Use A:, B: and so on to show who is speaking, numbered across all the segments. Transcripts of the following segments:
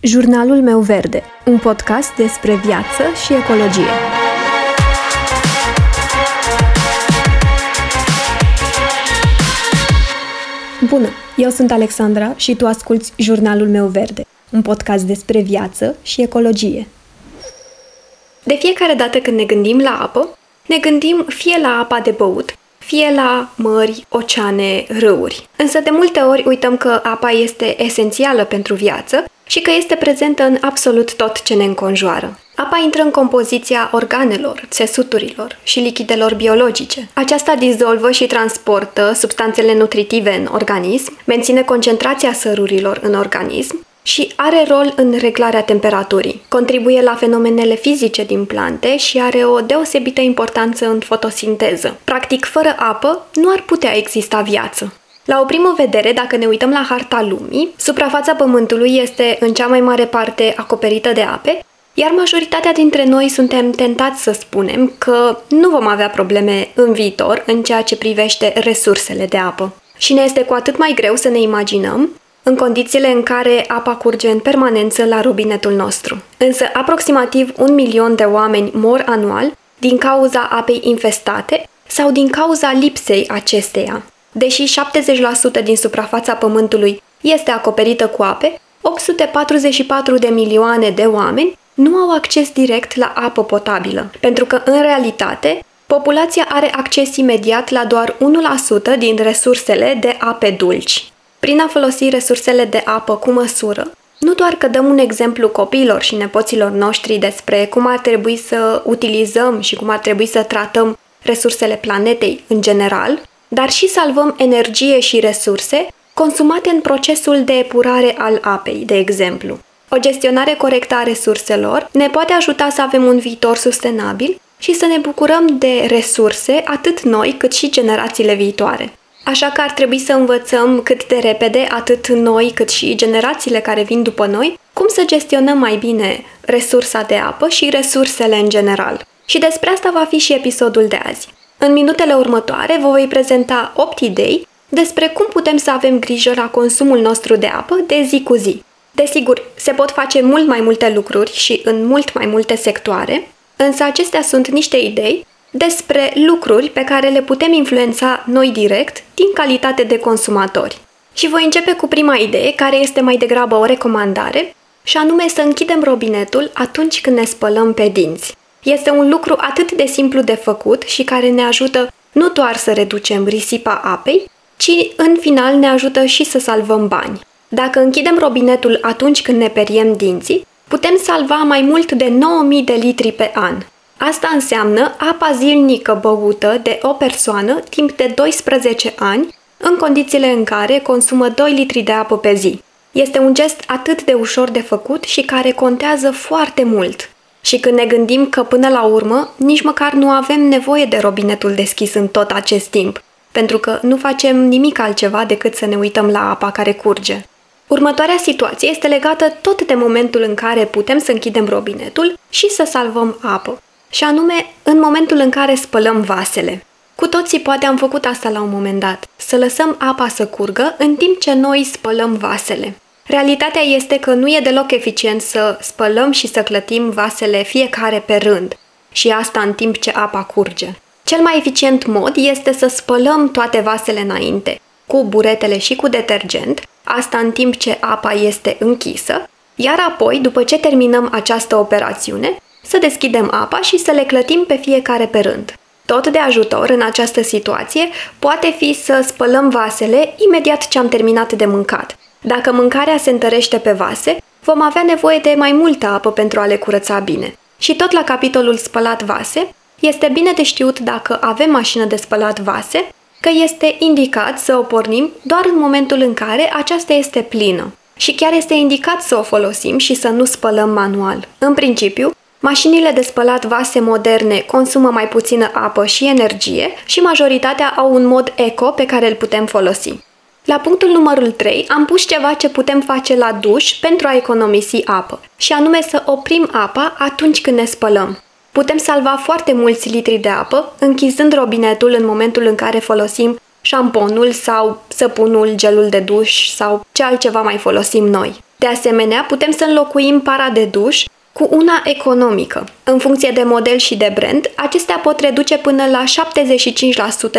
A: Jurnalul meu verde, un podcast despre viață și ecologie. Bună, eu sunt Alexandra și tu asculți Jurnalul meu verde, un podcast despre viață și ecologie. De fiecare dată când ne gândim la apă, ne gândim fie la apa de băut, fie la mări, oceane, râuri. Însă de multe ori uităm că apa este esențială pentru viață și că este prezentă în absolut tot ce ne înconjoară. Apa intră în compoziția organelor, țesuturilor și lichidelor biologice. Aceasta dizolvă și transportă substanțele nutritive în organism, menține concentrația sărurilor în organism și are rol în reglarea temperaturii. Contribuie la fenomenele fizice din plante și are o deosebită importanță în fotosinteză. Practic, fără apă nu ar putea exista viață. La o primă vedere, dacă ne uităm la harta lumii, suprafața Pământului este în cea mai mare parte acoperită de ape, iar majoritatea dintre noi suntem tentați să spunem că nu vom avea probleme în viitor în ceea ce privește resursele de apă. Și ne este cu atât mai greu să ne imaginăm în condițiile în care apa curge în permanență la robinetul nostru. Însă aproximativ un milion de oameni mor anual din cauza apei infestate sau din cauza lipsei acesteia. Deși 70% din suprafața Pământului este acoperită cu ape, 844 de milioane de oameni nu au acces direct la apă potabilă, pentru că, în realitate, populația are acces imediat la doar 1% din resursele de ape dulci. Prin a folosi resursele de apă cu măsură, nu doar că dăm un exemplu copiilor și nepoților noștri despre cum ar trebui să utilizăm și cum ar trebui să tratăm resursele planetei în general, dar și salvăm energie și resurse consumate în procesul de epurare al apei, de exemplu. O gestionare corectă a resurselor ne poate ajuta să avem un viitor sustenabil și să ne bucurăm de resurse atât noi cât și generațiile viitoare. Așa că ar trebui să învățăm cât de repede, atât noi cât și generațiile care vin după noi, cum să gestionăm mai bine resursa de apă și resursele în general. Și despre asta va fi și episodul de azi. În minutele următoare vă voi prezenta 8 idei despre cum putem să avem grijă la consumul nostru de apă de zi cu zi. Desigur, se pot face mult mai multe lucruri și în mult mai multe sectoare, însă acestea sunt niște idei despre lucruri pe care le putem influența noi direct din calitate de consumatori. Și voi începe cu prima idee, care este mai degrabă o recomandare, și anume să închidem robinetul atunci când ne spălăm pe dinți. Este un lucru atât de simplu de făcut și care ne ajută nu doar să reducem risipa apei, ci în final ne ajută și să salvăm bani. Dacă închidem robinetul atunci când ne periem dinții, putem salva mai mult de 9000 de litri pe an. Asta înseamnă apa zilnică băută de o persoană timp de 12 ani, în condițiile în care consumă 2 litri de apă pe zi. Este un gest atât de ușor de făcut și care contează foarte mult. Și când ne gândim că până la urmă nici măcar nu avem nevoie de robinetul deschis în tot acest timp, pentru că nu facem nimic altceva decât să ne uităm la apa care curge. Următoarea situație este legată tot de momentul în care putem să închidem robinetul și să salvăm apă, și anume în momentul în care spălăm vasele. Cu toții poate am făcut asta la un moment dat, să lăsăm apa să curgă în timp ce noi spălăm vasele. Realitatea este că nu e deloc eficient să spălăm și să clătim vasele fiecare pe rând, și asta în timp ce apa curge. Cel mai eficient mod este să spălăm toate vasele înainte, cu buretele și cu detergent, asta în timp ce apa este închisă, iar apoi, după ce terminăm această operațiune, să deschidem apa și să le clătim pe fiecare pe rând. Tot de ajutor în această situație poate fi să spălăm vasele imediat ce am terminat de mâncat, dacă mâncarea se întărește pe vase, vom avea nevoie de mai multă apă pentru a le curăța bine. Și tot la capitolul spălat vase, este bine de știut dacă avem mașină de spălat vase, că este indicat să o pornim doar în momentul în care aceasta este plină. Și chiar este indicat să o folosim și să nu spălăm manual. În principiu, mașinile de spălat vase moderne consumă mai puțină apă și energie și majoritatea au un mod eco pe care îl putem folosi. La punctul numărul 3 am pus ceva ce putem face la duș pentru a economisi apă, și anume să oprim apa atunci când ne spălăm. Putem salva foarte mulți litri de apă închizând robinetul în momentul în care folosim șamponul sau săpunul, gelul de duș sau ce altceva mai folosim noi. De asemenea, putem să înlocuim para de duș cu una economică. În funcție de model și de brand, acestea pot reduce până la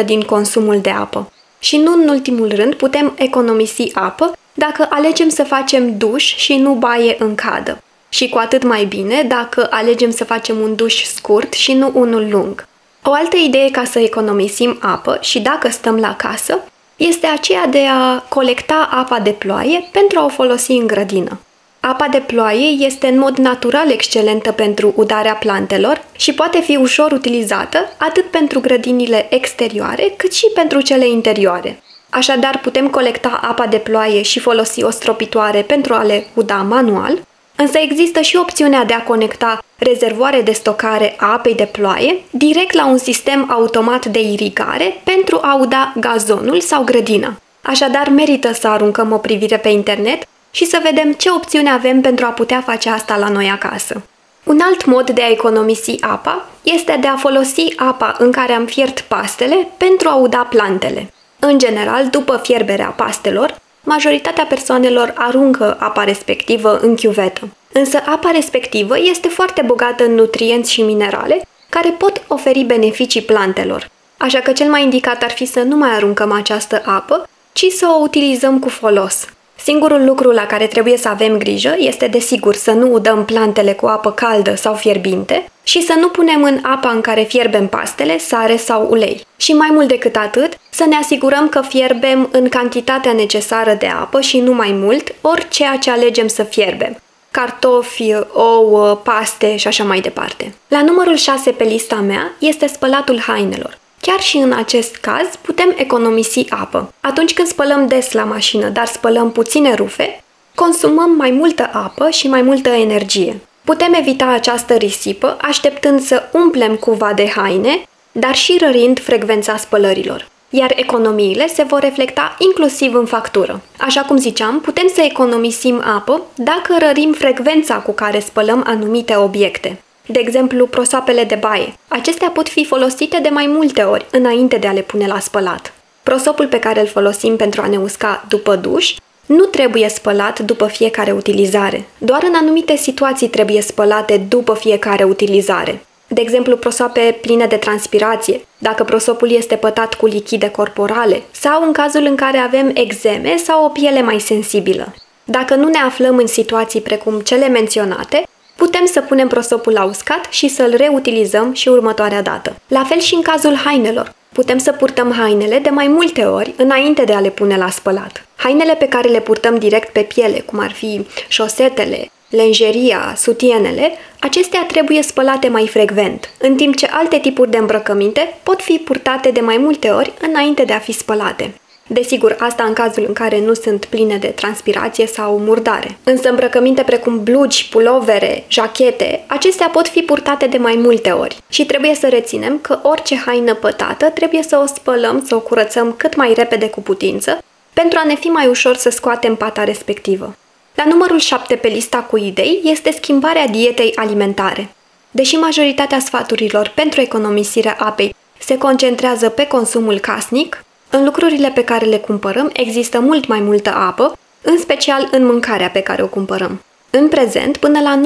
A: 75% din consumul de apă. Și nu în ultimul rând, putem economisi apă dacă alegem să facem duș și nu baie în cadă. Și cu atât mai bine dacă alegem să facem un duș scurt și nu unul lung. O altă idee ca să economisim apă și dacă stăm la casă este aceea de a colecta apa de ploaie pentru a o folosi în grădină. Apa de ploaie este în mod natural excelentă pentru udarea plantelor și poate fi ușor utilizată atât pentru grădinile exterioare cât și pentru cele interioare. Așadar, putem colecta apa de ploaie și folosi o stropitoare pentru a le uda manual, însă există și opțiunea de a conecta rezervoare de stocare a apei de ploaie direct la un sistem automat de irigare pentru a uda gazonul sau grădina. Așadar, merită să aruncăm o privire pe internet și să vedem ce opțiuni avem pentru a putea face asta la noi acasă. Un alt mod de a economisi apa este de a folosi apa în care am fiert pastele pentru a uda plantele. În general, după fierberea pastelor, majoritatea persoanelor aruncă apa respectivă în chiuvetă. Însă apa respectivă este foarte bogată în nutrienți și minerale care pot oferi beneficii plantelor. Așa că cel mai indicat ar fi să nu mai aruncăm această apă, ci să o utilizăm cu folos. Singurul lucru la care trebuie să avem grijă este, desigur, să nu udăm plantele cu apă caldă sau fierbinte și să nu punem în apa în care fierbem pastele sare sau ulei. Și mai mult decât atât, să ne asigurăm că fierbem în cantitatea necesară de apă și nu mai mult ori ceea ce alegem să fierbem cartofi, ouă, paste și așa mai departe. La numărul 6 pe lista mea este spălatul hainelor. Chiar și în acest caz putem economisi apă. Atunci când spălăm des la mașină, dar spălăm puține rufe, consumăm mai multă apă și mai multă energie. Putem evita această risipă așteptând să umplem cuva de haine, dar și rărind frecvența spălărilor. Iar economiile se vor reflecta inclusiv în factură. Așa cum ziceam, putem să economisim apă dacă rărim frecvența cu care spălăm anumite obiecte de exemplu prosoapele de baie. Acestea pot fi folosite de mai multe ori înainte de a le pune la spălat. Prosopul pe care îl folosim pentru a ne usca după duș nu trebuie spălat după fiecare utilizare. Doar în anumite situații trebuie spălate după fiecare utilizare. De exemplu, prosoape pline de transpirație, dacă prosopul este pătat cu lichide corporale, sau în cazul în care avem exeme sau o piele mai sensibilă. Dacă nu ne aflăm în situații precum cele menționate, putem să punem prosopul la uscat și să-l reutilizăm și următoarea dată. La fel și în cazul hainelor. Putem să purtăm hainele de mai multe ori înainte de a le pune la spălat. Hainele pe care le purtăm direct pe piele, cum ar fi șosetele, lenjeria, sutienele, acestea trebuie spălate mai frecvent, în timp ce alte tipuri de îmbrăcăminte pot fi purtate de mai multe ori înainte de a fi spălate. Desigur, asta în cazul în care nu sunt pline de transpirație sau murdare. Însă îmbrăcăminte precum blugi, pulovere, jachete, acestea pot fi purtate de mai multe ori. Și trebuie să reținem că orice haină pătată trebuie să o spălăm, să o curățăm cât mai repede cu putință, pentru a ne fi mai ușor să scoatem pata respectivă. La numărul 7 pe lista cu idei este schimbarea dietei alimentare. Deși majoritatea sfaturilor pentru economisirea apei se concentrează pe consumul casnic, în lucrurile pe care le cumpărăm există mult mai multă apă, în special în mâncarea pe care o cumpărăm. În prezent, până la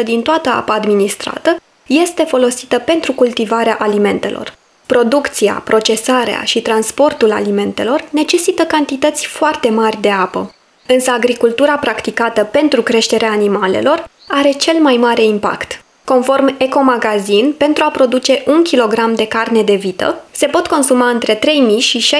A: 90% din toată apa administrată este folosită pentru cultivarea alimentelor. Producția, procesarea și transportul alimentelor necesită cantități foarte mari de apă. Însă agricultura practicată pentru creșterea animalelor are cel mai mare impact. Conform Ecomagazin, pentru a produce un kilogram de carne de vită, se pot consuma între 3.000 și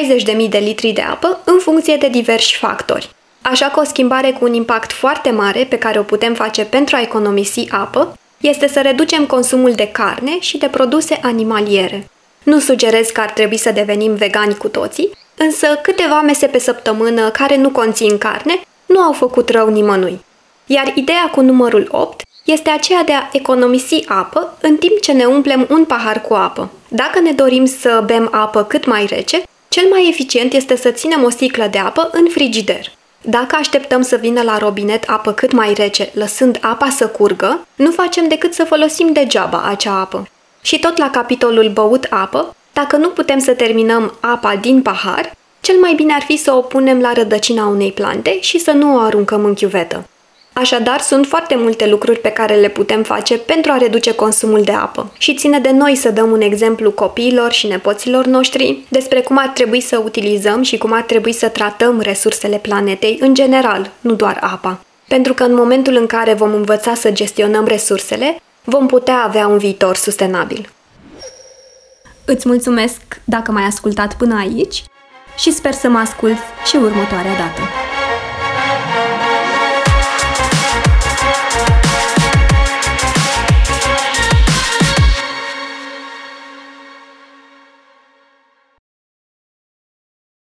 A: 60.000 de litri de apă în funcție de diversi factori. Așa că o schimbare cu un impact foarte mare pe care o putem face pentru a economisi apă este să reducem consumul de carne și de produse animaliere. Nu sugerez că ar trebui să devenim vegani cu toții, însă câteva mese pe săptămână care nu conțin carne nu au făcut rău nimănui. Iar ideea cu numărul 8 este aceea de a economisi apă în timp ce ne umplem un pahar cu apă. Dacă ne dorim să bem apă cât mai rece, cel mai eficient este să ținem o sticlă de apă în frigider. Dacă așteptăm să vină la robinet apă cât mai rece, lăsând apa să curgă, nu facem decât să folosim degeaba acea apă. Și tot la capitolul băut apă, dacă nu putem să terminăm apa din pahar, cel mai bine ar fi să o punem la rădăcina unei plante și să nu o aruncăm în chiuvetă. Așadar, sunt foarte multe lucruri pe care le putem face pentru a reduce consumul de apă și ține de noi să dăm un exemplu copiilor și nepoților noștri despre cum ar trebui să utilizăm și cum ar trebui să tratăm resursele planetei în general, nu doar apa. Pentru că în momentul în care vom învăța să gestionăm resursele, vom putea avea un viitor sustenabil. Îți mulțumesc dacă m-ai ascultat până aici și sper să mă ascult și următoarea dată.